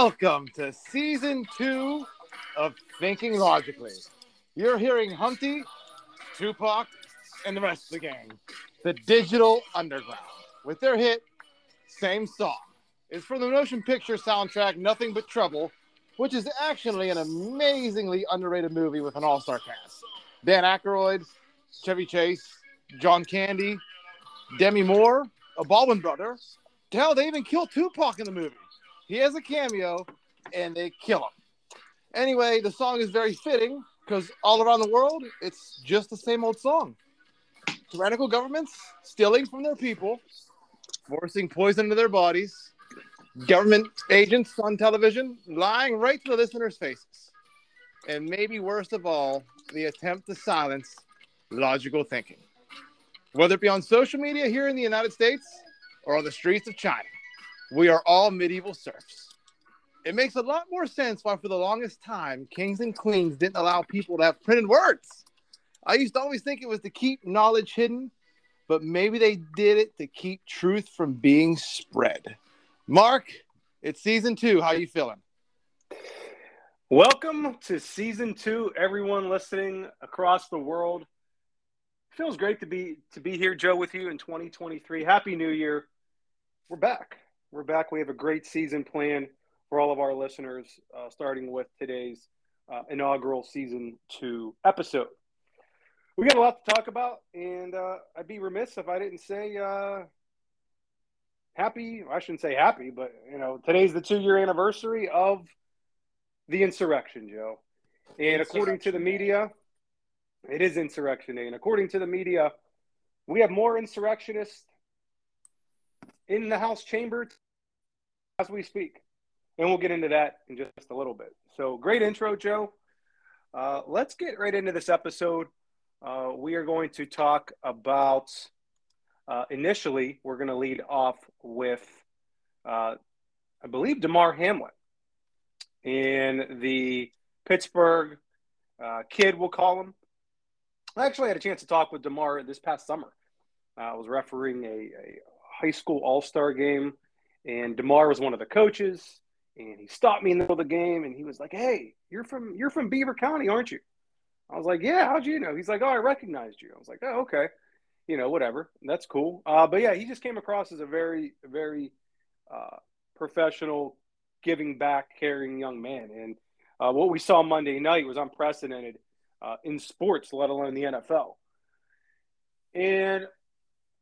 Welcome to season two of Thinking Logically. You're hearing Humpty, Tupac, and the rest of the gang, the Digital Underground, with their hit "Same Song." It's from the motion picture soundtrack "Nothing But Trouble," which is actually an amazingly underrated movie with an all-star cast: Dan Aykroyd, Chevy Chase, John Candy, Demi Moore, a Baldwin brother. Hell, they even killed Tupac in the movie. He has a cameo, and they kill him. Anyway, the song is very fitting because all around the world, it's just the same old song. Tyrannical governments stealing from their people, forcing poison into their bodies, government agents on television lying right to the listeners' faces. And maybe worst of all, the attempt to silence logical thinking. Whether it be on social media here in the United States or on the streets of China, we are all medieval serfs. It makes a lot more sense why, for the longest time, kings and queens didn't allow people to have printed words. I used to always think it was to keep knowledge hidden, but maybe they did it to keep truth from being spread. Marc, it's season two. How you feeling? Welcome to season two, everyone listening across the world. Feels great to be to be here, Joe, with you in 2023. Happy New Year. We're back. We're back. We have a great season plan for all of our listeners, uh, starting with today's uh, inaugural season two episode. We got a lot to talk about, and uh, I'd be remiss if I didn't say uh, happy. I shouldn't say happy, but you know, today's the two-year anniversary of the insurrection, Joe. And according to the media, it is insurrection day. And according to the media, we have more insurrectionists in the House chamber as we speak. And we'll get into that in just a little bit. So, great intro, Joe. Uh, let's get right into this episode. Uh, we are going to talk about, uh, initially, we're going to lead off with, uh, I believe, Damar Hamlin and the Pittsburgh uh, kid, we'll call him. I actually had a chance to talk with Damar this past summer. Uh, I was refereeing a, a high school all star game, and Damar was one of the coaches. And he stopped me in the middle of the game, and he was like, "Hey, you're from you're from Beaver County, aren't you?" I was like, "Yeah, how'd you know?" He's like, "Oh, I recognized you." I was like, "Oh, okay." You know, whatever. That's cool. Uh, but yeah, he just came across as a very, very uh, professional, giving back, caring young man. And uh, what we saw Monday night was unprecedented uh, in sports, let alone the NFL. And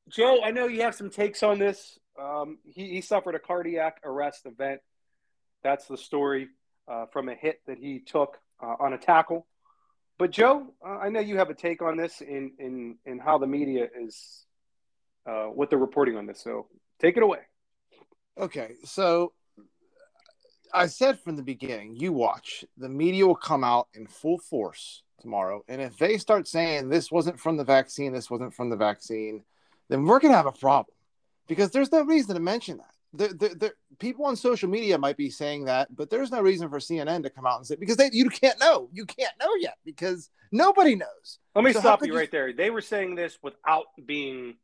Joe, I know you have some takes on this. Um, he, he, suffered a cardiac arrest event. That's the story uh, from a hit that he took uh, on a tackle. But Joe, uh, I know you have a take on this in in in how the media is uh, what they're reporting on this. So take it away. Okay, so I said from the beginning, you watch the media will come out in full force tomorrow, and if they start saying this wasn't from the vaccine, this wasn't from the vaccine, then we're gonna have a problem because there's no reason to mention that. The, the, the, people on social media might be saying that, but there's no reason for CNN to come out and say because they you can't know, you can't know yet because nobody knows. Let me so stop you right there. They were saying this without being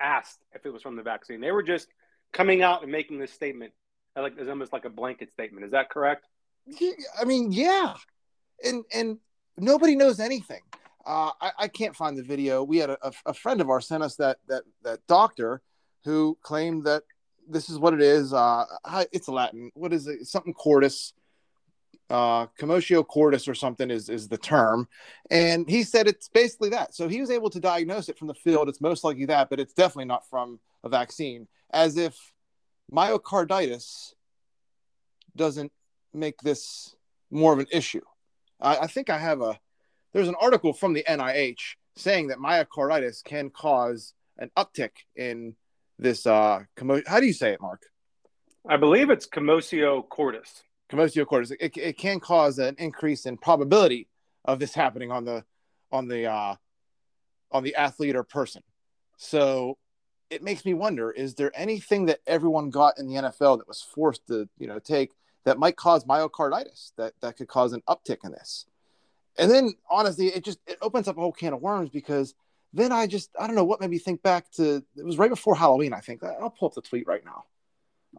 asked if it was from the vaccine. They were just coming out and making this statement, like it's almost like a blanket statement. Is that correct? I mean, yeah, and and nobody knows anything. Uh, I, I, can't find the video. We had a, a, friend of ours sent us that that that doctor who claimed that this is what it is. Uh, it's Latin. What is it? Something cordis, uh, commotio cordis or something is is the term, and he said it's basically that. So he was able to diagnose it from the field. It's most likely that, but it's definitely not from a vaccine. As if myocarditis doesn't make this more of an issue. I, I think I have a there's an article from the NIH saying that myocarditis can cause an uptick in this uh commo- how do you say it Marc? I believe it's commotio cordis commotio cordis it, it can cause an increase in probability of this happening on the on the uh on the athlete or person. So it makes me wonder is there anything that everyone got in the nfl that was forced to you know take that might cause myocarditis that that could cause an uptick in this and then honestly, it just it opens up a whole can of worms because then I just I don't know what made me think back to it was right before Halloween. I think I'll pull up the tweet right now.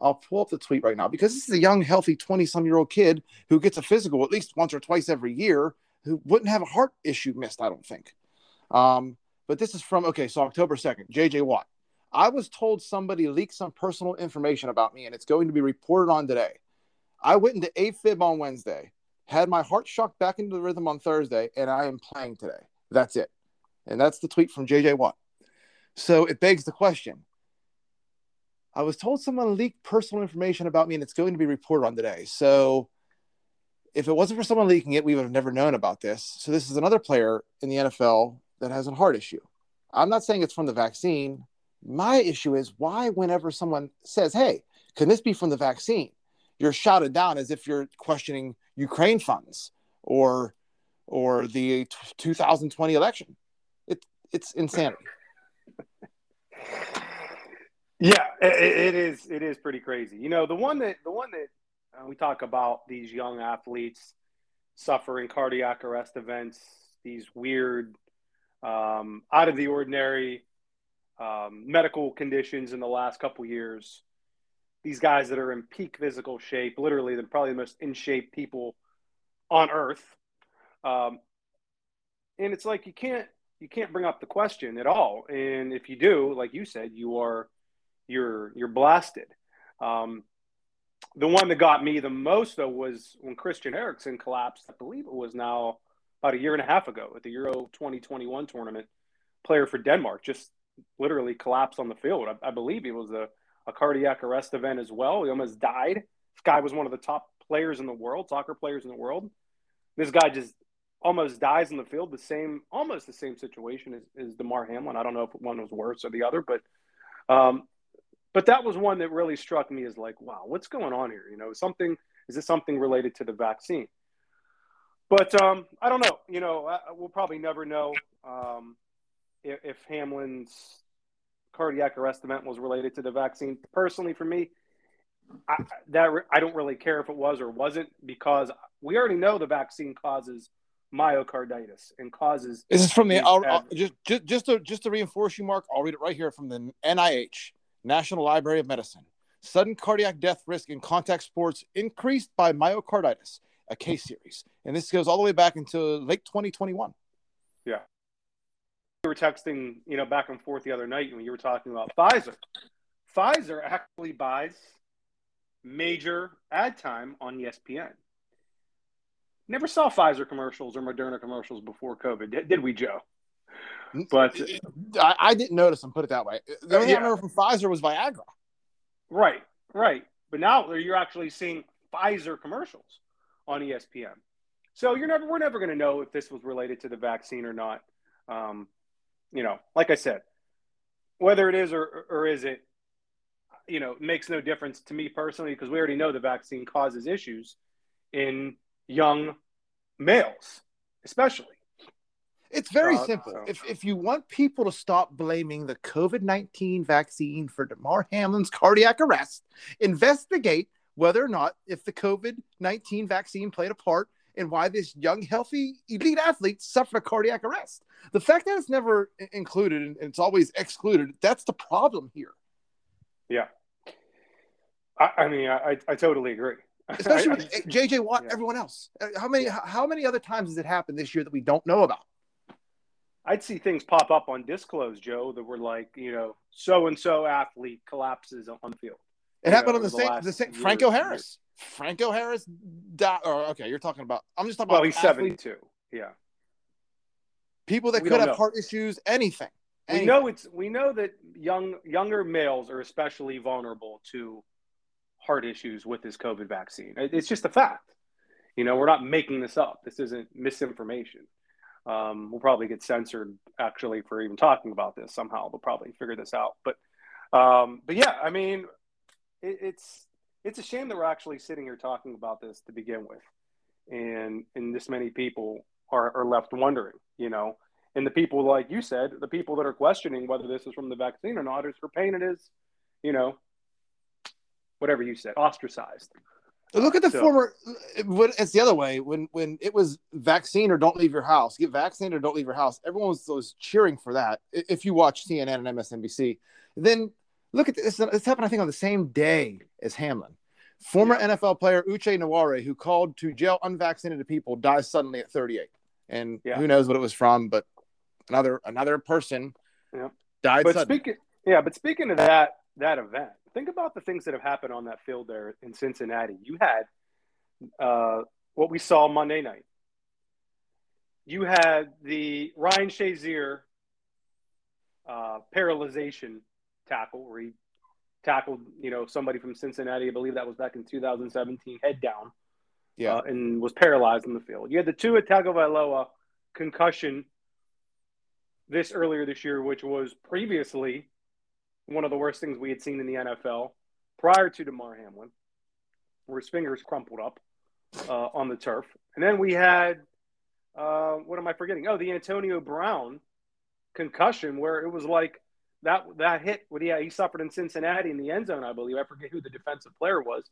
I'll pull up the tweet right now because this is a young, healthy 20 some year old kid who gets a physical at least once or twice every year who wouldn't have a heart issue missed, I don't think. Um, but this is from, okay, so October 2nd, JJ Watt. I was told somebody leaked some personal information about me and it's going to be reported on today. I went into AFib on Wednesday, had my heart shocked back into the rhythm on Thursday, and I am playing today. That's it. And that's the tweet from JJ Watt. So it begs the question I was told someone leaked personal information about me and it's going to be reported on today. So if it wasn't for someone leaking it, we would have never known about this. So this is another player in the NFL that has a heart issue. I'm not saying it's from the vaccine. My issue is why, whenever someone says, Hey, can this be from the vaccine? You're shouted down as if you're questioning Ukraine funds or or the t- 2020 election. It, it's insanity. Yeah, it, it is. It is pretty crazy. You know, the one that the one that uh, we talk about these young athletes suffering cardiac arrest events, these weird, um, out of the ordinary um, medical conditions in the last couple years. These guys that are in peak physical shape, literally, they're probably the most in shape people on earth. Um, and it's like you can't you can't bring up the question at all. And if you do, like you said, you are you're you're blasted. Um, the one that got me the most though was when Christian Eriksen collapsed. I believe it was now about a year and a half ago at the Euro 2021 tournament. Player for Denmark just literally collapsed on the field. I, I believe it was a, a cardiac arrest event as well. He almost died. This guy was one of the top players in the world, soccer players in the world. This guy just almost dies in the field. The same, almost the same situation as, as Damar Hamlin. I don't know if one was worse or the other, but um, but that was one that really struck me as like, wow, what's going on here? You know, something is this something related to the vaccine? But um, I don't know. You know, I, we'll probably never know um, if, if Hamlin's cardiac arrest event was related to the vaccine. Personally, for me, I, that I don't really care if it was or wasn't because we already know the vaccine causes myocarditis and causes. This is from the I'll, I'll, just just just to just to reinforce you, Marc. I'll read it right here from the NIH. National Library of Medicine. Sudden cardiac death risk in contact sports increased by myocarditis, a case series. And this goes all the way back into late 2021. Yeah. We were texting, you know, back and forth the other night when you were talking about Pfizer. Pfizer actually buys major ad time on ESPN. Never saw Pfizer commercials or Moderna commercials before COVID, did, did we, Joe? But I, I, didn't notice them. Put it that way. The only yeah. thing I remember from Pfizer was Viagra. Right, right. But now you're actually seeing Pfizer commercials on ESPN. So you're never, we're never going to know if this was related to the vaccine or not. Um, you know, like I said, whether it is or, or is it, you know, makes no difference to me personally because we already know the vaccine causes issues in young males, especially. It's very uh, simple. So. If, if you want people to stop blaming the COVID 19 vaccine for Damar Hamlin's cardiac arrest, investigate whether or not if the COVID 19 vaccine played a part in why this young, healthy, elite athlete suffered a cardiac arrest. The fact that it's never included and it's always excluded, that's the problem here. Yeah. I, I mean, I, I totally agree. Especially with JJ Watt, yeah. everyone else. Uh, how many how many other times has it happened this year that we don't know about? I'd see things pop up on Disclose, Joe, that were like, you know, so and so athlete collapses on the field. It happened know, on the, the same, the same Franco Harris. Franco Harris died. Or okay, you're talking about. I'm just talking well, about. he's 72. Yeah. People that we could have know. heart issues, anything. anything. We know it's. We know that young younger males are especially vulnerable to heart issues with this COVID vaccine. It's just a fact. You know, we're not making this up. This isn't misinformation. Um, we'll probably get censored actually for even talking about this somehow. They'll probably figure this out. But um, but yeah, I mean, it, it's it's a shame that we're actually sitting here talking about this to begin with, and and this many people are, are left wondering, you know. And the people, like you said, the people that are questioning whether this is from the vaccine or not, is for pain. It is, you know, whatever you said, ostracized. Look at the so, former. It's the other way. When when it was vaccine or don't leave your house, get vaccinated or don't leave your house. Everyone was, was cheering for that. If you watch CNN and MSNBC, then Look at this. This happened, I think, on the same day as Hamlin. Former NFL player Uche Nwaneri, who called to jail unvaccinated people, dies suddenly at 38. And Yeah. who knows what it was from, but another another person Yeah. died But suddenly. speaking, yeah, but speaking of that that event, think about the things that have happened on that field there in Cincinnati. You had uh, what we saw Monday night. You had the Ryan Shazier uh, paralyzation tackle where he tackled, you know, somebody from Cincinnati. I believe that was back in 2017, head down, yeah. uh, and was paralyzed in the field. You had the two Tua Tagovailoa concussion this earlier this year, which was previously one of the worst things we had seen in the NFL prior to Damar Hamlin, where his fingers crumpled up uh, on the turf. And then we had, uh, what am I forgetting? Oh, the Antonio Brown concussion, where it was like that that hit what he he suffered in Cincinnati in the end zone, I believe. I forget who the defensive player was,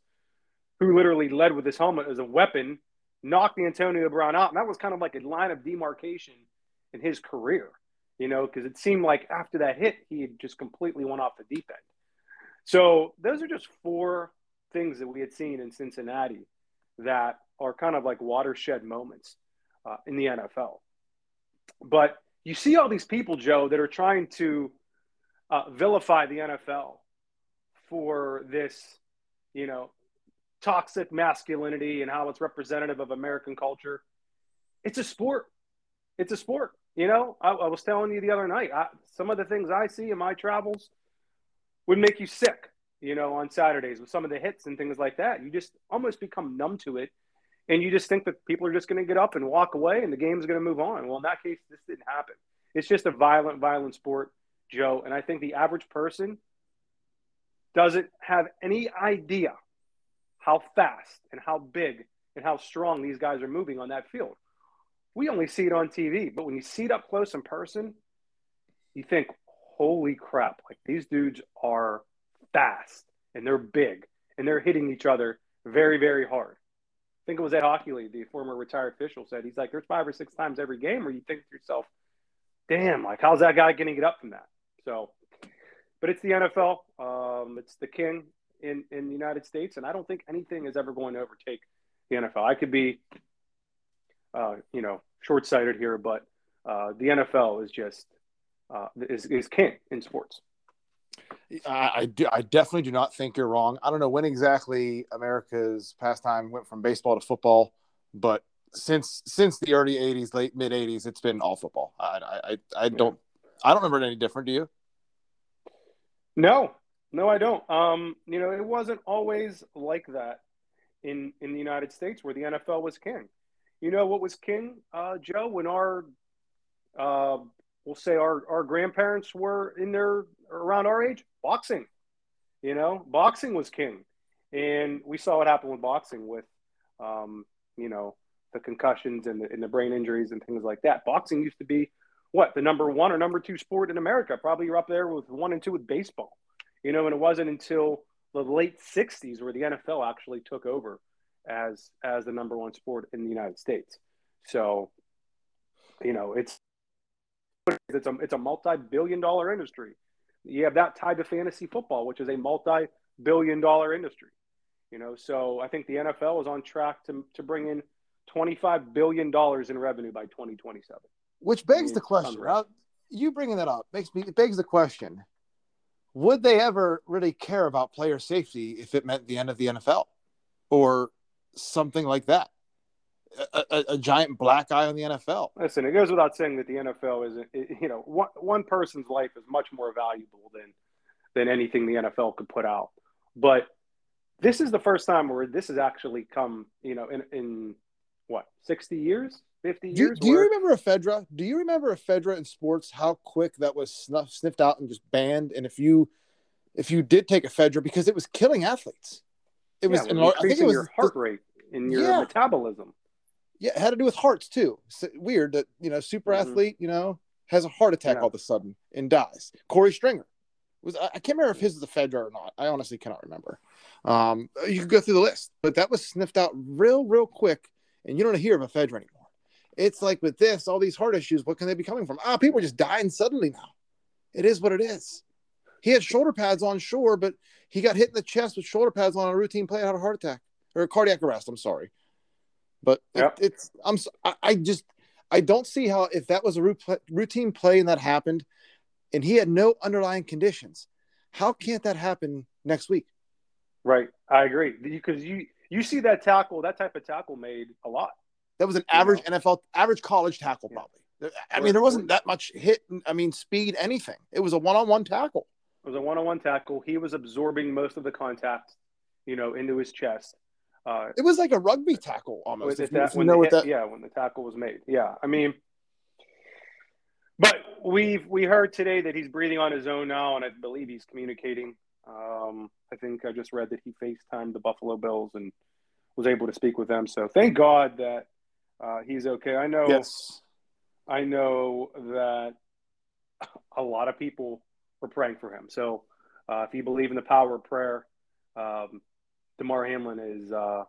who literally led with his helmet as a weapon, knocked Antonio Brown out, and that was kind of like a line of demarcation in his career, you know, because it seemed like after that hit, he had just completely went off the deep end. So those are just four things that we had seen in Cincinnati that are kind of like watershed moments uh, in the NFL. But you see all these people, Joe, that are trying to uh, vilify the NFL for this, you know, toxic masculinity and how it's representative of American culture. It's a sport. It's a sport. You know, I, I was telling you the other night, I, some of the things I see in my travels would make you sick, you know, on Saturdays with some of the hits and things like that. You just almost become numb to it. And you just think that people are just going to get up and walk away and the game's going to move on. Well, in that case, this didn't happen. It's just a violent, violent sport, Joe. And I think the average person doesn't have any idea how fast and how big and how strong these guys are moving on that field. We only see it on TV, but when you see it up close in person, you think, holy crap, like these dudes are fast and they're big and they're hitting each other very, very hard. I think it was Ed Hochuli, the former retired official, said he's like, there's five or six times every game where you think to yourself, damn, like how's that guy going to get up from that? So, but it's the NFL. Um, it's the king in in the United States, and I don't think anything is ever going to overtake the NFL. I could be, uh, you know, short sighted here, but uh, the NFL is just uh, is is king in sports. I, I, do, I definitely do not think you're wrong. I don't know when exactly America's pastime went from baseball to football, but since since the early '80s, late mid '80s, it's been all football. I I, I don't I don't remember it any different. Do you? No, no, I don't. Um, you know, it wasn't always like that in in the United States, where the NFL was king. You know what was king, uh, Joe? When our uh, we'll say our, our grandparents were in their around our age, boxing. You know, boxing was king, and we saw what happened with boxing with, um, you know, the concussions and the, and the brain injuries and things like that. Boxing used to be what the number one or number two sport in America. Probably you're up there with one and two with baseball. You know, and it wasn't until the late '60s where the NFL actually took over as as the number one sport in the United States. So, you know, it's it's a it's a multi-billion dollar industry. You have that tied to fantasy football, which is a multi-billion dollar industry. You know, so I think the NFL is on track to to bring in 25 billion dollars in revenue by 2027. Which begs the question. You bringing that up makes me it begs the question: Would they ever really care about player safety if it meant the end of the NFL, or something like that? A, a, a giant black eye on the NFL. Listen, it goes without saying that the NFL isn't. You know, one one person's life is much more valuable than than anything the NFL could put out. But this is the first time where this has actually come. You know, in in what 60 years, 50 Do, you- years. do you remember ephedra? Do you remember ephedra in sports? How quick that was snuff, sniffed out and just banned? And if you if you did take ephedra because it was killing athletes, it was. yeah, and with I think it increasing was your heart rate and your Yeah. metabolism. Yeah, it had to do with hearts too. So weird that you know, super Mhm. athlete, you know, has a heart attack Yeah. all of a sudden and dies. Korey Stringer was I I can't remember if his was ephedra or not. I honestly cannot remember. Um, you could go through the list, but that was sniffed out real, real quick, and you don't hear of ephedra anymore. It's like with this, all these heart issues. What can they be coming from? Ah, people are just dying suddenly now. It is what it is. He had shoulder pads on, sure, but he got hit in the chest with shoulder pads on a routine play, had a heart attack or a cardiac arrest. I'm sorry, but yep. it, it's I'm I, I just I don't see how if that was a routine play and that happened, and he had no underlying conditions, how can't that happen next week? Right, I agree because you you see that tackle, that type of tackle made a lot. That was an average know? NFL, average college tackle, yeah. probably. I mean, there wasn't that much hit. I mean, speed, anything. It was a one-on-one tackle. It was a one-on-one tackle. He was absorbing most of the contact, you know, into his chest. Uh, it was like a rugby tackle almost. If, that, when hit, that... Yeah, when the tackle was made. Yeah, I mean, but we've we heard today that he's breathing on his own now, and I believe he's communicating. Um, I think I just read that he FaceTimed the Buffalo Bills and was able to speak with them. So thank God that uh, he's okay. I know. Yes. I know that a lot of people were praying for him. So uh, if you believe in the power of prayer, um, Damar Hamlin is uh,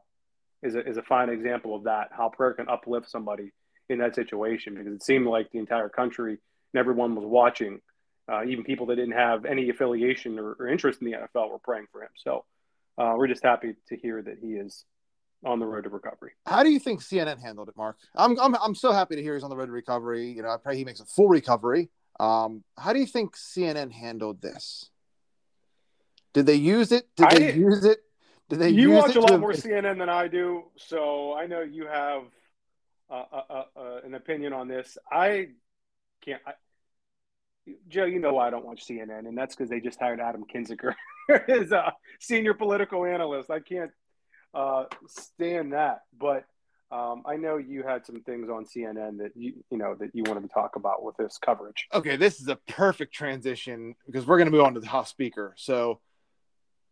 is a, is a fine example of that. How prayer can uplift somebody in that situation because it seemed like the entire country and everyone was watching. Uh, even people that didn't have any affiliation or, or, interest in the NFL were praying for him. So uh, we're just happy to hear that he is on the road to recovery. How do you think CNN handled it, Marc? I'm, I'm, I'm so happy to hear he's on the road to recovery. You know, I pray he makes a full recovery. Um, how do you think CNN handled this? Did they use it? Did I, they use it? Did they? You watch a lot more CNN than I do, so I know you have uh, uh, uh, uh, an opinion on this. I can't. I, Joe, you know why I don't watch CNN, and that's because they just hired Adam Kinzinger as a senior political analyst. I can't uh, stand that. But um, I know you had some things on CNN that you you know that you wanted to talk about with this coverage. Okay, this is a perfect transition because we're going to move on to the House Speaker. So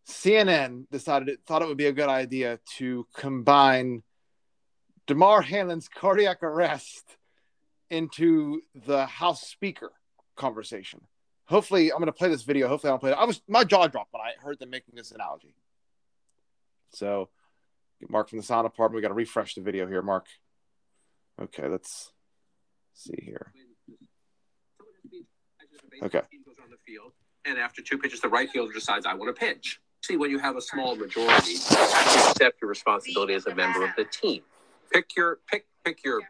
CNN decided it thought it would be a good idea to combine Damar Hamlin's cardiac arrest into the House Speaker conversation. Hopefully, I'm going to play this video. Hopefully, I'll play it. I was my jaw dropped when I heard them making this analogy. So Marc from the sound department. We got to refresh the video here, Marc. Okay, let's see here. Okay. And after two pitches, the right fielder decides, I want to pitch. See, when you have a small majority, you accept your responsibility as a member of the team. Pick your pick pick your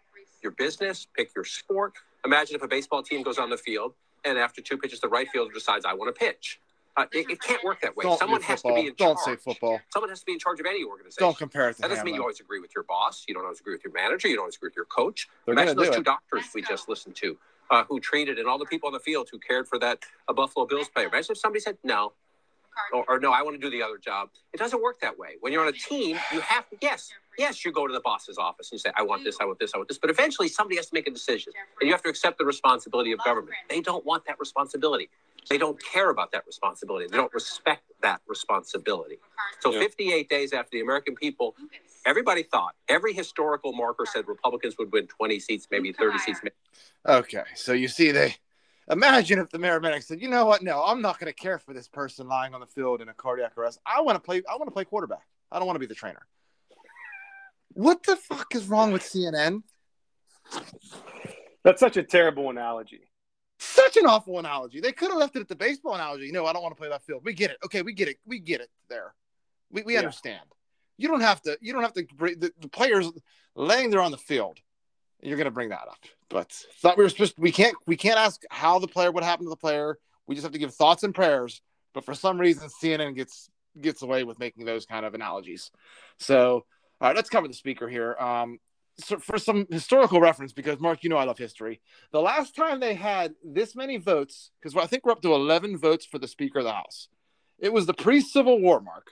your business, pick your sport. Imagine if a baseball team goes on the field and after two pitches, the right fielder decides, I want to pitch. Uh, it, it, can't work that way. Don't Someone has to be in Don't charge. say football. Someone has to be in charge of any organization. Don't compare it to That doesn't Hamlin. mean you always agree with your boss. You don't always agree with your manager. You don't always agree with your coach. They're Imagine those do two it. doctors we just listened to uh, who treated and all the people on the field who cared for that uh, Buffalo Bills player. Imagine if somebody said, no, or, or no, I want to do the other job. It doesn't work that way. When you're on a team, you have to, yes, yes, you go to the boss's office and you say, I want this, I want this, I want this. But eventually somebody has to make a decision. And you have to accept the responsibility of government. They don't want that responsibility. They don't care about that responsibility. They don't respect that responsibility. So 58 days after the American people, everybody thought, every historical marker said Republicans would win 20 seats, maybe 30 seats. Okay, so you see, they imagine if the paramedic said, "You know what? No, I'm not going to care for this person lying on the field in a cardiac arrest. I want to play. I want to play quarterback. I don't want to be the trainer." What the fuck is wrong with CNN? That's such a terrible analogy. Such an awful analogy. They could have left it at the baseball analogy. No, I don't want to play that field. We get it. Okay, we get it. We get it. There, we, we Yeah. understand. You don't have to. You don't have to. bring- The, the players laying there on the field. You're going to bring that up, but thought we were supposed. we can't. We can't ask how the player. What happened to the player? We just have to give thoughts and prayers. But for some reason, CNN gets gets away with making those kind of analogies. So, all right, let's cover the speaker here. Um, so for some historical reference, because Marc, you know I love history. The last time they had this many votes, because I think we're up to 11 votes for the Speaker of the House, it was the pre Civil War, Marc.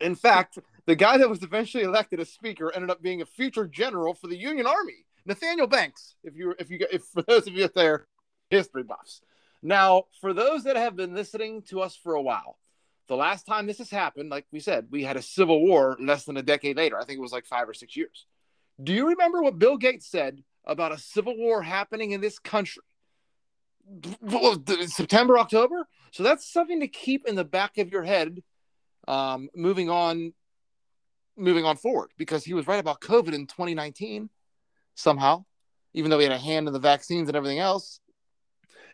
In fact, the guy that was eventually elected as Speaker ended up being a future general for the Union Army, Nathaniel Banks. If you, if you, if for those of you out there, history buffs. Now, for those that have been listening to us for a while, the last time this has happened, like we said, we had a civil war less than a decade later. I think it was like five or six years. Do you remember what Bill Gates said about a civil war happening in this country? September, October. So that's something to keep in the back of your head, um, moving on, moving on forward, because he was right about COVID in 2019, somehow, even though he had a hand in the vaccines and everything else.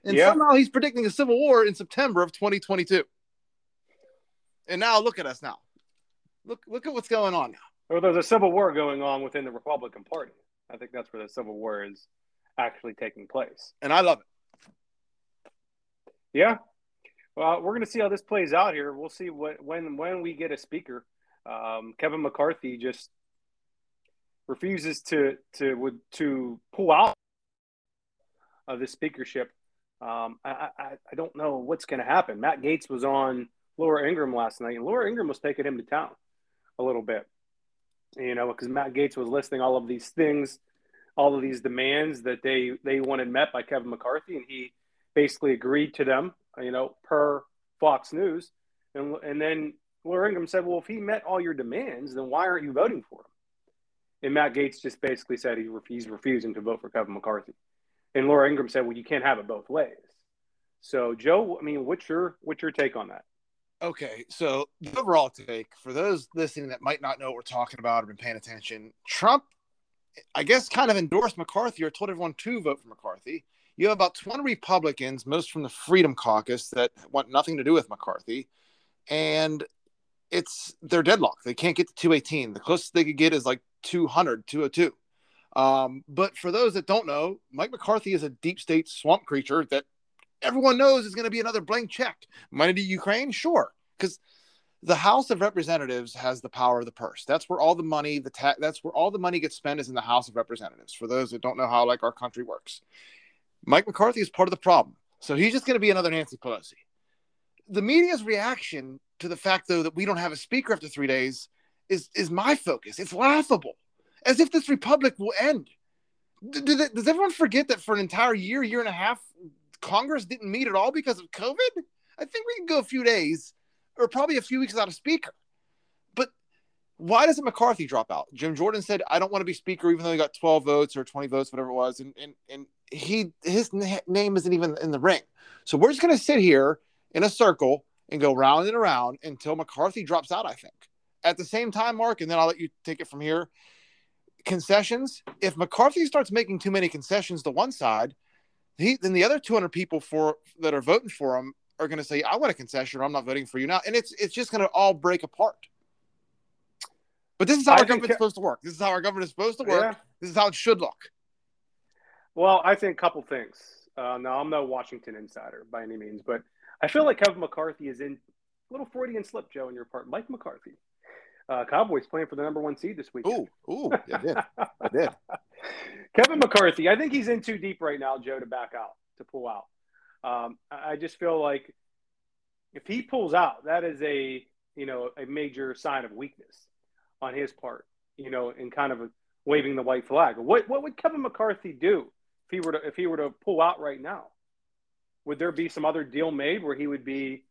And Yeah. somehow he's predicting a civil war in September of 2022. And now look at us now. Look look at what's going on now. Or there's a civil war going on within the Republican Party. I think that's where the civil war is actually taking place. And I love it. Yeah. Well, we're going to see how this plays out here. We'll see what when when we get a speaker. Um, Kevin McCarthy just refuses to to would to pull out of the speakership. Um, I, I I don't know what's going to happen. Matt Gaetz was on Laura Ingraham last night, and Laura Ingraham was taking him to town a little bit. You know, because Matt Gaetz was listing all of these things, all of these demands that they they wanted met by Kevin McCarthy, and he basically agreed to them. You know, per Fox News, and and then Laura Ingraham said, "Well, if he met all your demands, then why aren't you voting for him?" And Matt Gaetz just basically said he, he's refusing to vote for Kevin McCarthy. And Laura Ingraham said, "Well, you can't have it both ways." So, Joe, I mean, what's your what's your take on that? Okay, so the overall take for those listening that might not know what we're talking about or been paying attention, Trump, I guess, kind of endorsed McCarthy or told everyone to vote for McCarthy. You have about 20 Republicans, most from the Freedom Caucus, that want nothing to do with McCarthy, and it's they're deadlocked. They can't get to 218. The closest they could get is like 200, 202. Um, but for those that don't know, Mike McCarthy is a deep state swamp creature that everyone knows is going to be another blank check. Money to Ukraine, sure, because the House of Representatives has the power of the purse. That's where all the money, the ta- that's where all the money gets spent is in the House of Representatives. For those that don't know how like our country works, Mike McCarthy is part of the problem. So he's just going to be another Nancy Pelosi. The media's reaction to the fact, though, that we don't have a speaker after three days is is my focus. It's laughable, as if this republic will end. Does everyone forget that for an entire year, year and a half, Congress didn't meet at all because of COVID? I think we can go a few days or probably a few weeks without a speaker. But why doesn't McCarthy drop out? Jim Jordan said, I don't want to be speaker, even though he got 12 votes or 20 votes, whatever it was. And, and, and he his name isn't even in the ring. So we're just going to sit here in a circle and go round and around until McCarthy drops out, I think. At the same time, Marc, and then I'll let you take it from here. Concessions. If McCarthy starts making too many concessions to one side, he then the other 200 people for that are voting for him are going to say, "I want a concession, or I'm not voting for you now," and it's it's just going to all break apart. But this is how I our government's Ke- supposed to work. This is how our government is supposed to work. Yeah. This is how it should look. Well, I think a couple things. Uh, now, I'm no Washington insider by any means, but I feel like Kevin McCarthy is in a little Freudian slip, Joe, in your part. Mike McCarthy. Uh, Cowboys playing for the number one seed this week. Ooh, ooh, I did, I did. Kevin McCarthy, I think he's in too deep right now, Joe, to back out, to pull out. Um, I just feel like if he pulls out, that is a you know a major sign of weakness on his part. You know, in kind of waving the white flag. What what would Kevin McCarthy do if he were to if he were to pull out right now? Would there be some other deal made where he would be,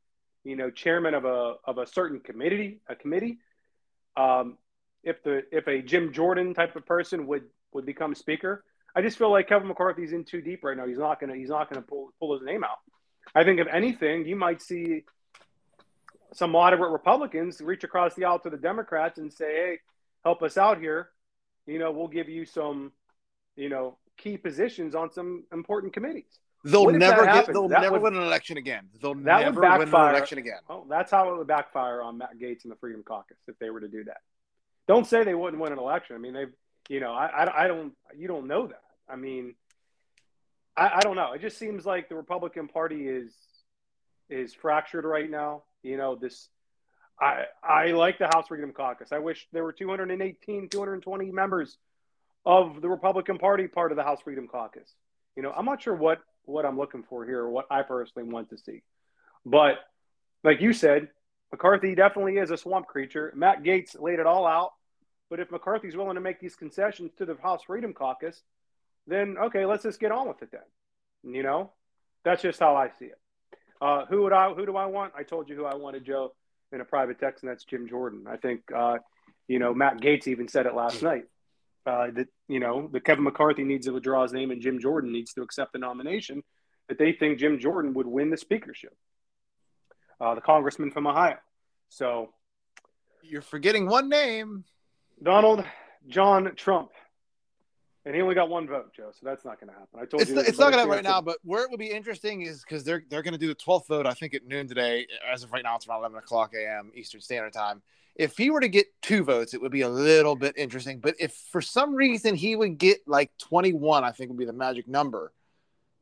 you know, chairman of a of a certain committee a committee? Um, if the if a Jim Jordan type of person would would become speaker, I just feel like Kevin McCarthy's in too deep right now. He's not gonna he's not gonna pull pull his name out. I think if anything, you might see some moderate Republicans reach across the aisle to the Democrats and say, "Hey, help us out here. You know, we'll give you some, you know, key positions on some important committees." They'll never get. They'll That never would- win an election again. They'll never win an election again. Oh, that's how it would backfire on Matt Gaetz and the Freedom Caucus if they were to do that. Don't say they wouldn't win an election. I mean, they've, you know, I, I, I don't, you don't know that. I mean, I, I don't know. It just seems like the Republican Party is is fractured right now. You know, this. I I like the House Freedom Caucus. I wish there were 218, 220 members of the Republican Party part of the House Freedom Caucus. You know, I'm not sure what what I'm looking for here or what I personally want to see. But like you said, McCarthy definitely is a swamp creature. Matt Gaetz laid it all out. But if McCarthy's willing to make these concessions to the House Freedom Caucus, then okay, let's just get on with it then. You know, that's just how I see it. Uh, who would I? Who do I want? I told you who I wanted, Joe, in a private text, and that's Jim Jordan. I think, uh, you know, Matt Gaetz even said it last night uh, that you know that Kevin McCarthy needs to withdraw his name and Jim Jordan needs to accept the nomination. That they think Jim Jordan would win the speakership, uh, the congressman from Ohio. So You're forgetting one name. Donald John Trump. And he only got one vote, Joe. So that's not going to happen. I told It's, you. not, it's not going to happen right now, but where it would be interesting is because they're they're going to do the 12th vote, I think, at noon today. As of right now, it's around 11 o'clock a.m. Eastern Standard Time. If he were to get two votes, it would be a little bit interesting. But if for some reason he would get like 21, I think would be the magic number,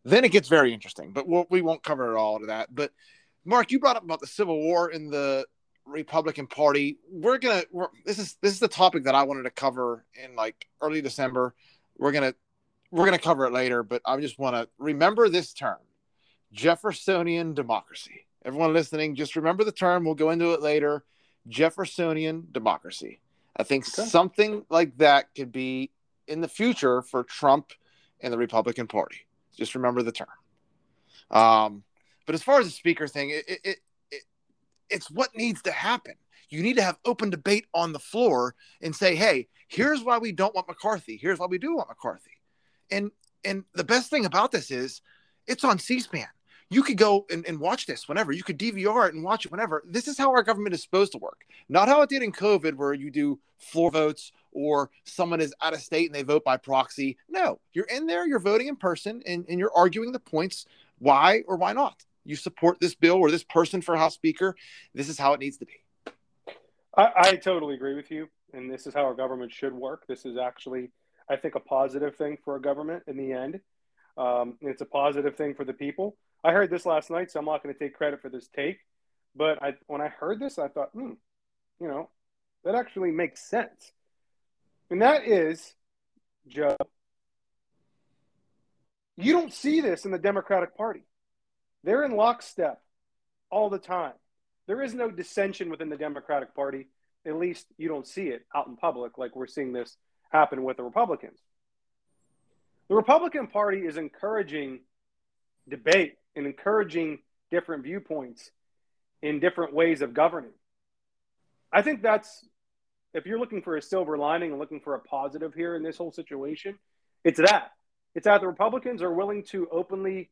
then it gets very interesting. But we'll, we won't cover it all to that. But Marc, you brought up about the Civil War in the Republican Party. We're gonna. We're, this is this is the topic that I wanted to cover in like early December. We're gonna we're gonna cover it later, but I just want to remember this term: Jeffersonian democracy. Everyone listening, just remember the term. We'll go into it later. Jeffersonian democracy. I think Okay. something like that could be in the future for Trump and the Republican Party. Just remember the term. Um, but as far as the speaker thing, it, it, it, it it's what needs to happen. You need to have open debate on the floor and say, "Hey, here's why we don't want McCarthy. Here's why we do want McCarthy." And and the best thing about this is, it's on C-SPAN. You could go and, and watch this whenever. You could DVR it and watch it whenever. This is how our government is supposed to work. Not how it did in COVID, where you do floor votes or someone is out of state and they vote by proxy. No, you're in there, you're voting in person, and, and you're arguing the points why or why not. You support this bill or this person for House Speaker. This is how it needs to be. I, I totally agree with you, and this is how our government should work. This is actually, I think, a positive thing for a government in the end. Um, it's a positive thing for the people. I heard this last night, so I'm not going to take credit for this take. But I, when I heard this, I thought, hmm, you know, that actually makes sense. And that is, Joe, you don't see this in the Democratic Party. They're in lockstep all the time. There is no dissension within the Democratic Party. At least you don't see it out in public like we're seeing this happen with the Republicans. The Republican Party is encouraging debate and encouraging different viewpoints in different ways of governing. I think that's, if you're looking for a silver lining and looking for a positive here in this whole situation, it's that. It's that the Republicans are willing to openly,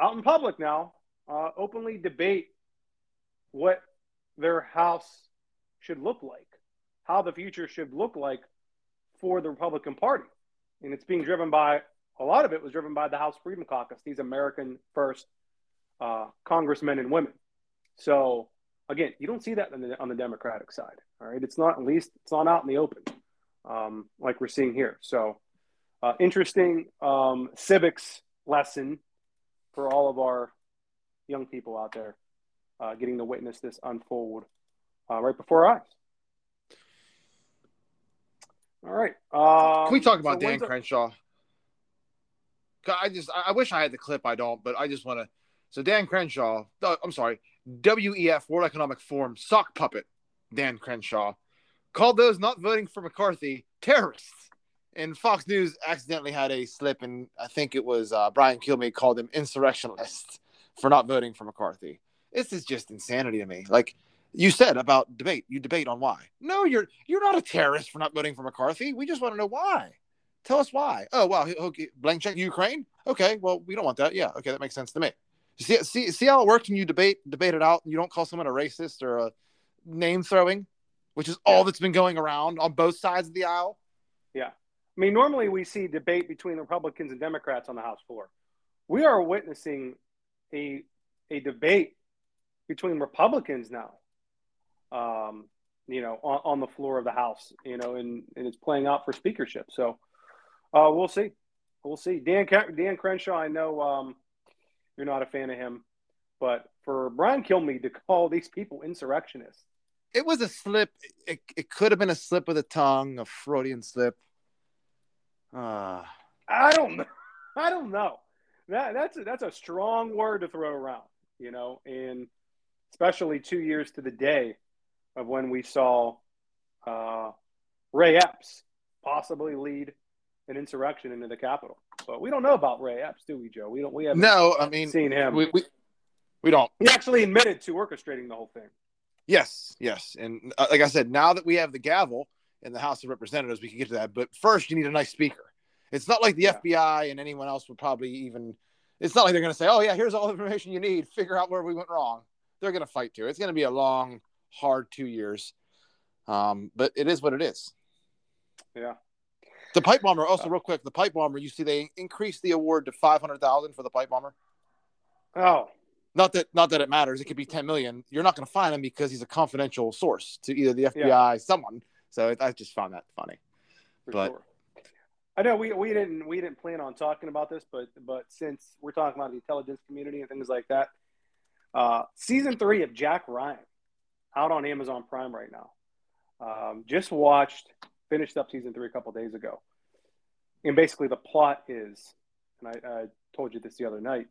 out in public now, uh, openly debate what their house should look like, how the future should look like for the Republican Party. And it's being driven by, a lot of it was driven by the House Freedom Caucus, these American first uh, congressmen and women. So, again, you don't see that on the, on the Democratic side. All right. It's not, at least, it's not out in the open um, like we're seeing here. So, uh, interesting um, civics lesson for all of our young people out there uh, getting to witness this unfold uh, right before our eyes. All right. Um, Can we talk about so Dan Crenshaw? I just, I I wish I had the clip. I don't, but I just want to. So Dan Crenshaw, uh, I'm sorry, WEF World Economic Forum sock puppet Dan Crenshaw called those not voting for McCarthy terrorists. And Fox News accidentally had a slip, and I think it was uh, Brian Kilmeade called them insurrectionists for not voting for McCarthy. This is just insanity to me. Like you said about debate, you debate on why. No, you're you're not a terrorist for not voting for McCarthy. We just want to know why. Tell us why. Oh well, okay, blank check Ukraine. Okay, well we don't want that. Yeah, okay, that makes sense to me. See, see, see how it works when you debate debate it out. and You don't call someone a racist or a name throwing, which is all that's been going around on both sides of the aisle. I mean, normally we see debate between Republicans and Democrats on the House floor. We are witnessing a a debate between Republicans now. Um, you know, on, on the floor of the House. You know, and, and it's playing out for speakership. So uh, we'll see. We'll see. Dan Dan Crenshaw, I know um, you're not a fan of him, but for Brian Kilmeade to call these people insurrectionists, It was a slip. It, it could have been a slip of the tongue, a Freudian slip. Uh, I don't know. I don't know. That that's a, that's a strong word to throw around, you know, and especially two years to the day of when we saw uh, Ray Epps possibly lead an insurrection into the Capitol. But we don't know about Ray Epps, do we, Joe? We don't. We haven't no, I mean seen him. we, we we don't. he actually admitted to orchestrating the whole thing. Yes, yes, and uh, like I said, now that we have the gavel in the House of Representatives, we can get to that. But first, you need a nice speaker. It's not like the Yeah. FBI and anyone else would probably even. It's not like they're going to say, "Oh yeah, here's all the information you need. Figure out where we went wrong." They're going to fight too. It's going to be a long, hard two years. Um, but it is what it is. Yeah. The pipe bomber. Also, real quick, the pipe bomber. You see, they increased the award to five hundred thousand for the pipe bomber. Oh, Not that, not that it matters. It could be ten million. You're not going to find him because he's a confidential source to either the FBI, someone. So it, I just found that funny. for But- sure. I know we, we didn't we didn't plan on talking about this, but but since we're talking about the intelligence community and things like that, uh, season three of Jack Ryan out on Amazon Prime right now. Um, just watched, finished up season three a couple days ago, and basically the plot is, and I, I told you this the other night.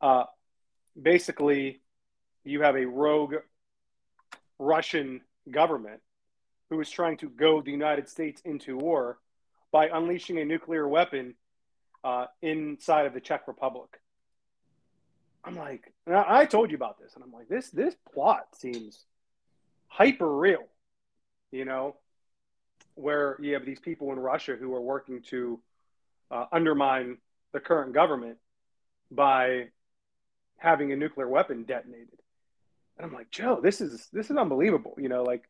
Uh, basically, you have a rogue Russian government who is trying to goad the United States into war by unleashing a nuclear weapon uh, inside of the Czech Republic. I'm like, I I told you about this, and I'm like, this this plot seems hyper real, you know, where you have these people in Russia who are working to uh, undermine the current government by having a nuclear weapon detonated. And I'm like, Joe, this is this is unbelievable, you know, like,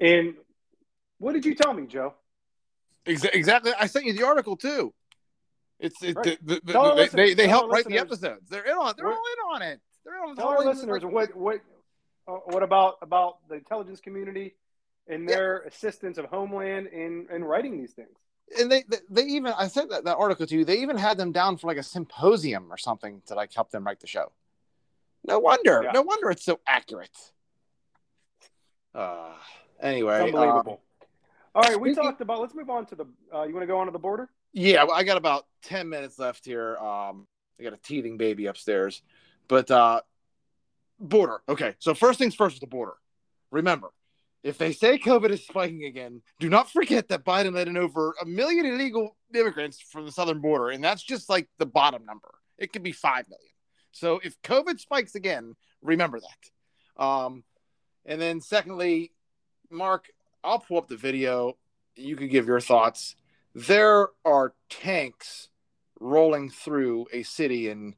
and what did you tell me, Joe? Exa- exactly. I sent you the article too. It's it, Right. the, the, our they, they they help write the episodes. They're in on. They're all in on it. They're in on Tell our all listeners what what uh, what about about the intelligence community and their assistance of Homeland in in writing these things. and they, they they even I sent that, that article to you. They even had them down for like a symposium or something to like help them write the show. No wonder. Yeah. No wonder it's so accurate. Uh anyway, unbelievable. um, All right, we talked about. Let's move on to the. Uh, you want to go on to the border? yeah, I got about ten minutes left here. Um, I got a teething baby upstairs, but uh, border. Okay, so first things first with the border. Remember, if they say COVID is spiking again, do not forget that Biden let in over a million illegal immigrants from the southern border, and that's just like the bottom number. It could be five million. So if COVID spikes again, remember that. Um, and then secondly, Marc, I'll pull up the video. You could give your thoughts. There are tanks rolling through a city and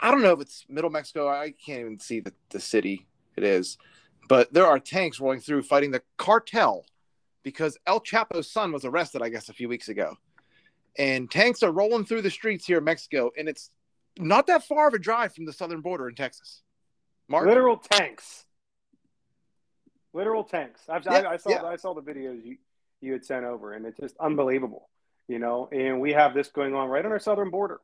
I don't know if it's middle Mexico. I can't even see the, the city it is. But there are tanks rolling through fighting the cartel because El Chapo's son was arrested, I guess, a few weeks ago. And tanks are rolling through the streets here in Mexico, and it's not that far of a drive from the southern border in Texas. Marc? Literal tanks. Literal tanks. I've, Yeah, I, I saw. yeah. I saw the videos you you had sent over, and it's just unbelievable. You know, and we have this going on right on our southern border.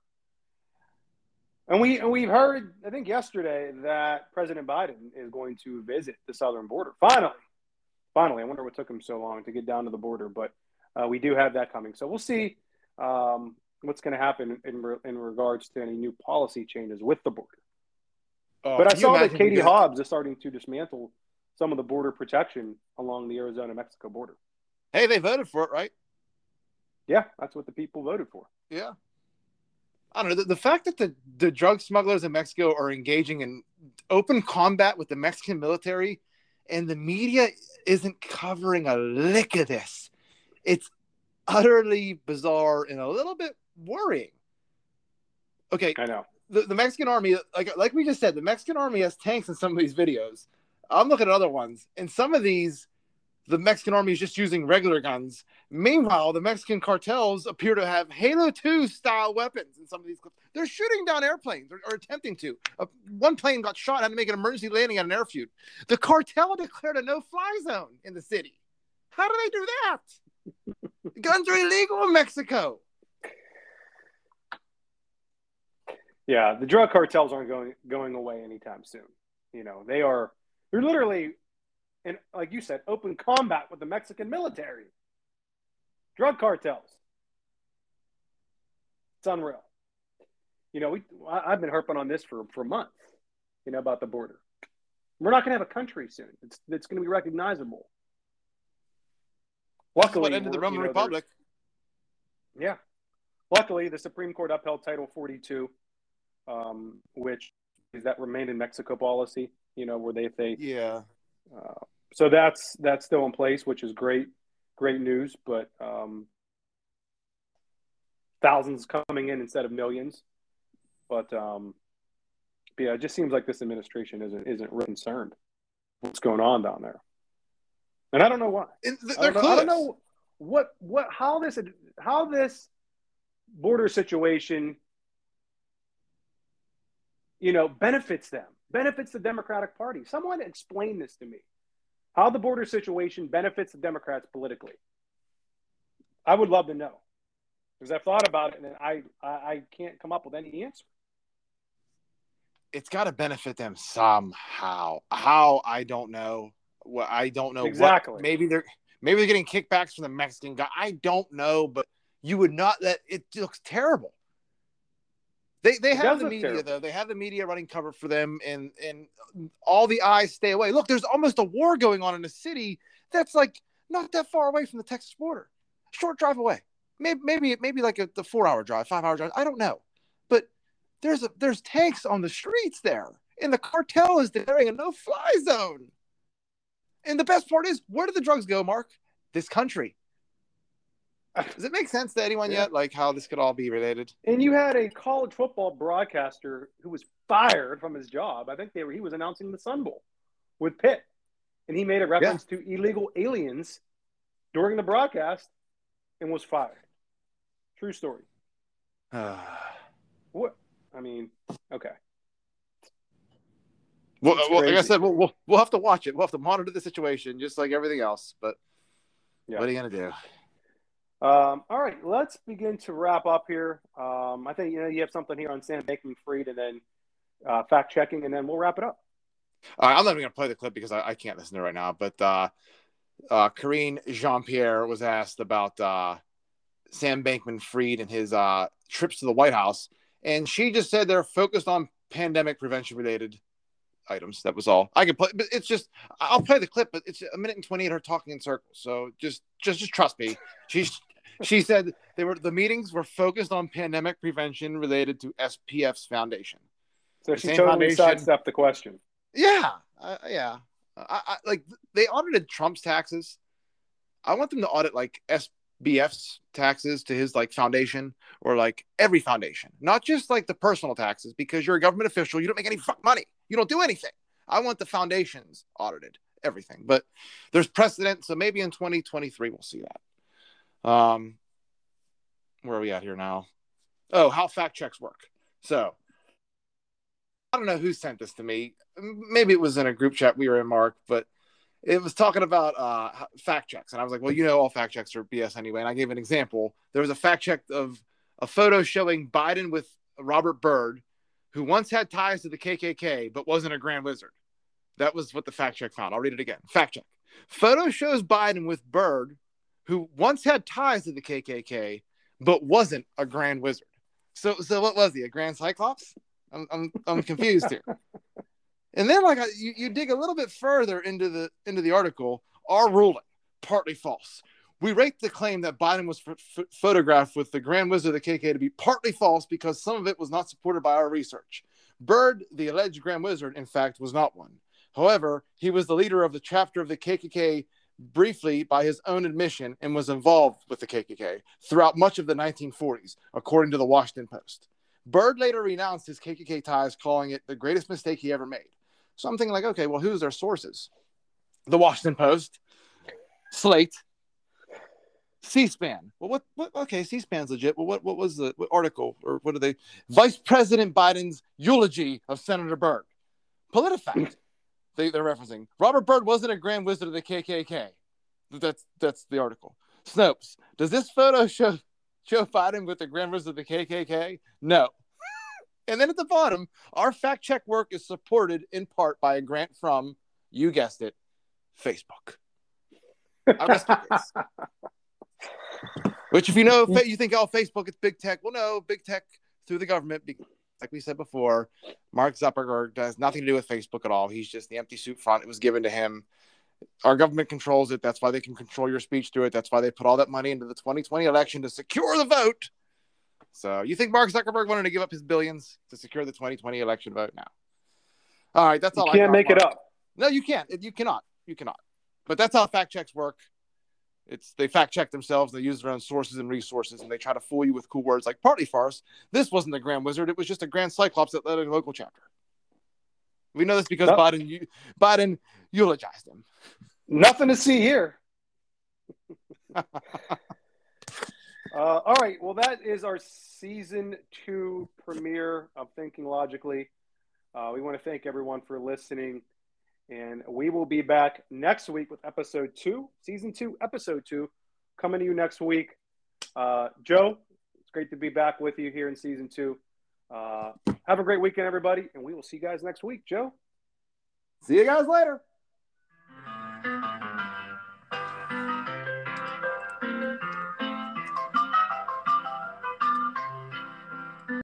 And we and we've heard, I think yesterday, that President Biden is going to visit the southern border. Finally, finally. I wonder what took him so long to get down to the border, but uh, we do have that coming. So we'll see um, what's going to happen in re- in regards to any new policy changes with the border. Oh, But I saw that Katie Hobbs is starting to dismantle some of the border protection along the Arizona Mexico border. Hey, they voted for it, right? Yeah, that's what the people voted for. Yeah. I don't know. The, the fact that the, the drug smugglers in Mexico are engaging in open combat with the Mexican military and the media isn't covering a lick of this. It's utterly bizarre and a little bit worrying. Okay, I know. the, the Mexican army, like like we just said, the Mexican army has tanks in some of these videos. I'm looking at other ones. and some of these, the Mexican army is just using regular guns. Meanwhile, the Mexican cartels appear to have Halo 2 style weapons in some of these clips. They're shooting down airplanes or, or attempting to. Uh, one plane got shot, had to make an emergency landing at an airfield. The cartel declared a no fly zone in the city. How do they do that? Guns are illegal in Mexico. Yeah, the drug cartels aren't going going away anytime soon. You know, they are they're literally in like you said, open combat with the Mexican military. Drug cartels. It's unreal. You know, we I've been harping on this for for months. You know about the border. We're not going to have a country soon. It's it's going to be recognizable. Luckily, what ended the Roman you know, Republic. yeah. Luckily, the Supreme Court upheld Title 42, um, which is that remained in Mexico policy. You know, where they they Yeah. uh, so that's that's still in place, which is great, great news. But um, thousands coming in instead of millions. But um, yeah, it just seems like this administration isn't isn't really concerned what's going on down there, and I don't know why. Th- I don't know, I don't know what what how this how this border situation you know benefits them benefits the democratic party. Someone explain this to me. How the border situation benefits the democrats politically. I would love to know because i've thought about it and I, I i can't come up with any answer. It's got to benefit them somehow. How i don't know. What i don't know Exactly. what, maybe they're maybe they're getting kickbacks from the mexican guy. I don't know but you would not that it looks terrible they they have the media terrible. though. They have the media running cover for them and and all the eyes stay away. Look there's almost a war going on in a city that's like not that far away from the texas border. Short drive away. Maybe maybe maybe like a the four hour drive five hour drive i don't know. But there's a there's tanks on the streets there and the cartel is declaring a no fly zone. And the best part is where do the drugs go Marc? This country does it make sense to anyone Yeah. yet like how this could all be related? And you had a college football broadcaster who was fired from his job. I think they were he was announcing the sun bowl with pitt. And he made a reference to illegal aliens during the broadcast and was fired. True story. What? I mean okay. Well, well like I said, we'll, we'll, we'll have to watch it. We'll have to monitor the situation just like everything else but Yeah. what are you gonna do Um, all right, let's begin to wrap up here. Um, I think you know you have something here on Sam Bankman Fried, and then uh, fact checking, and then we'll wrap it up. I'm not even gonna play the clip because I, I can't listen to it right now. But uh, uh, Karine Jean Pierre was asked about uh, Sam Bankman Fried and his uh, trips to the White House, and she just said they're focused on pandemic prevention related items. That was all. I could play, but it's just I'll play the clip, but it's a minute and twenty eight her talking in circles. So just just just trust me. She's she said they were the meetings were focused on pandemic prevention related to SBF's foundation. So The she totally sidestepped the question. Yeah, uh, yeah. I, I like they audited Trump's taxes. I want them to audit like SBF's taxes to his like foundation or like every foundation, not just like the personal taxes because you're a government official. You don't make any fuck money. You don't do anything. I want the foundations audited, everything. But there's precedent, so maybe in 2023 we'll see that. Um, where are we at here now? Oh, how fact checks work. So I don't know who sent this to me. Maybe it was in a group chat we were in, Marc, but it was talking about uh, fact checks. And I was like, well, you know, all fact checks are BS anyway. And I gave an example. There was a fact check of a photo showing Biden with Robert Byrd, who once had ties to the KKK, but wasn't a Grand Wizard. That was what the fact check found. I'll read it again. Fact check. Photo shows Biden with Byrd, who once had ties to the KKK, but wasn't a Grand Wizard. So, so what was he? A Grand Cyclops? I'm, I'm, I'm confused here. And then, like, you, you dig a little bit further into the into the article. Our ruling partly false. We rate the claim that Biden was ph- ph- photographed with the Grand Wizard of the KK to be partly false because some of it was not supported by our research. Byrd, the alleged Grand Wizard, in fact, was not one. However, he was the leader of the chapter of the KKK briefly by his own admission and was involved with the KKK throughout much of the 1940s, according to the Washington Post. Byrd later renounced his KKK ties, calling it the greatest mistake he ever made. So I'm thinking, like, okay, well, who's their sources? The Washington Post, Slate, C-SPAN. Well, what? What? Okay, C-SPAN's legit. Well, what? What was the what article or what are they? Vice President Biden's eulogy of Senator Byrd. PolitiFact. They, they're referencing Robert Byrd wasn't a Grand Wizard of the KKK. That's that's the article. Snopes. Does this photo show Joe Biden with the Grand Wizard of the KKK? No. And then at the bottom, our fact check work is supported in part by a grant from, you guessed it, Facebook. I rest my case. Which, if you know, you think, oh, Facebook, it's big tech. Well, no, big tech through the government. Like we said before, Mark Zuckerberg has nothing to do with Facebook at all. He's just the empty suit front. It was given to him. Our government controls it. That's why they can control your speech through it. That's why they put all that money into the 2020 election to secure the vote. So you think Mark Zuckerberg wanted to give up his billions to secure the 2020 election vote now? All right, that's You all. I can't got, make it up. No, you can't. You cannot. You cannot. But that's how fact checks work. It's they fact check themselves. They use their own sources and resources, and they try to fool you with cool words like partly farce. This wasn't the Grand Wizard. It was just a Grand Cyclops that led a local chapter. We know this because Yep. Biden Biden eulogized him. Nothing to see here. Uh, all right. Well, that is our season two premiere of Thinking Logically. Uh, we want to thank everyone for listening. And we will be back next week with episode two, season two, episode two, coming to you next week. Uh, Joe, it's great to be back with you here in season two. Uh, have a great weekend, everybody. And we will see you guys next week. Joe? See you guys later.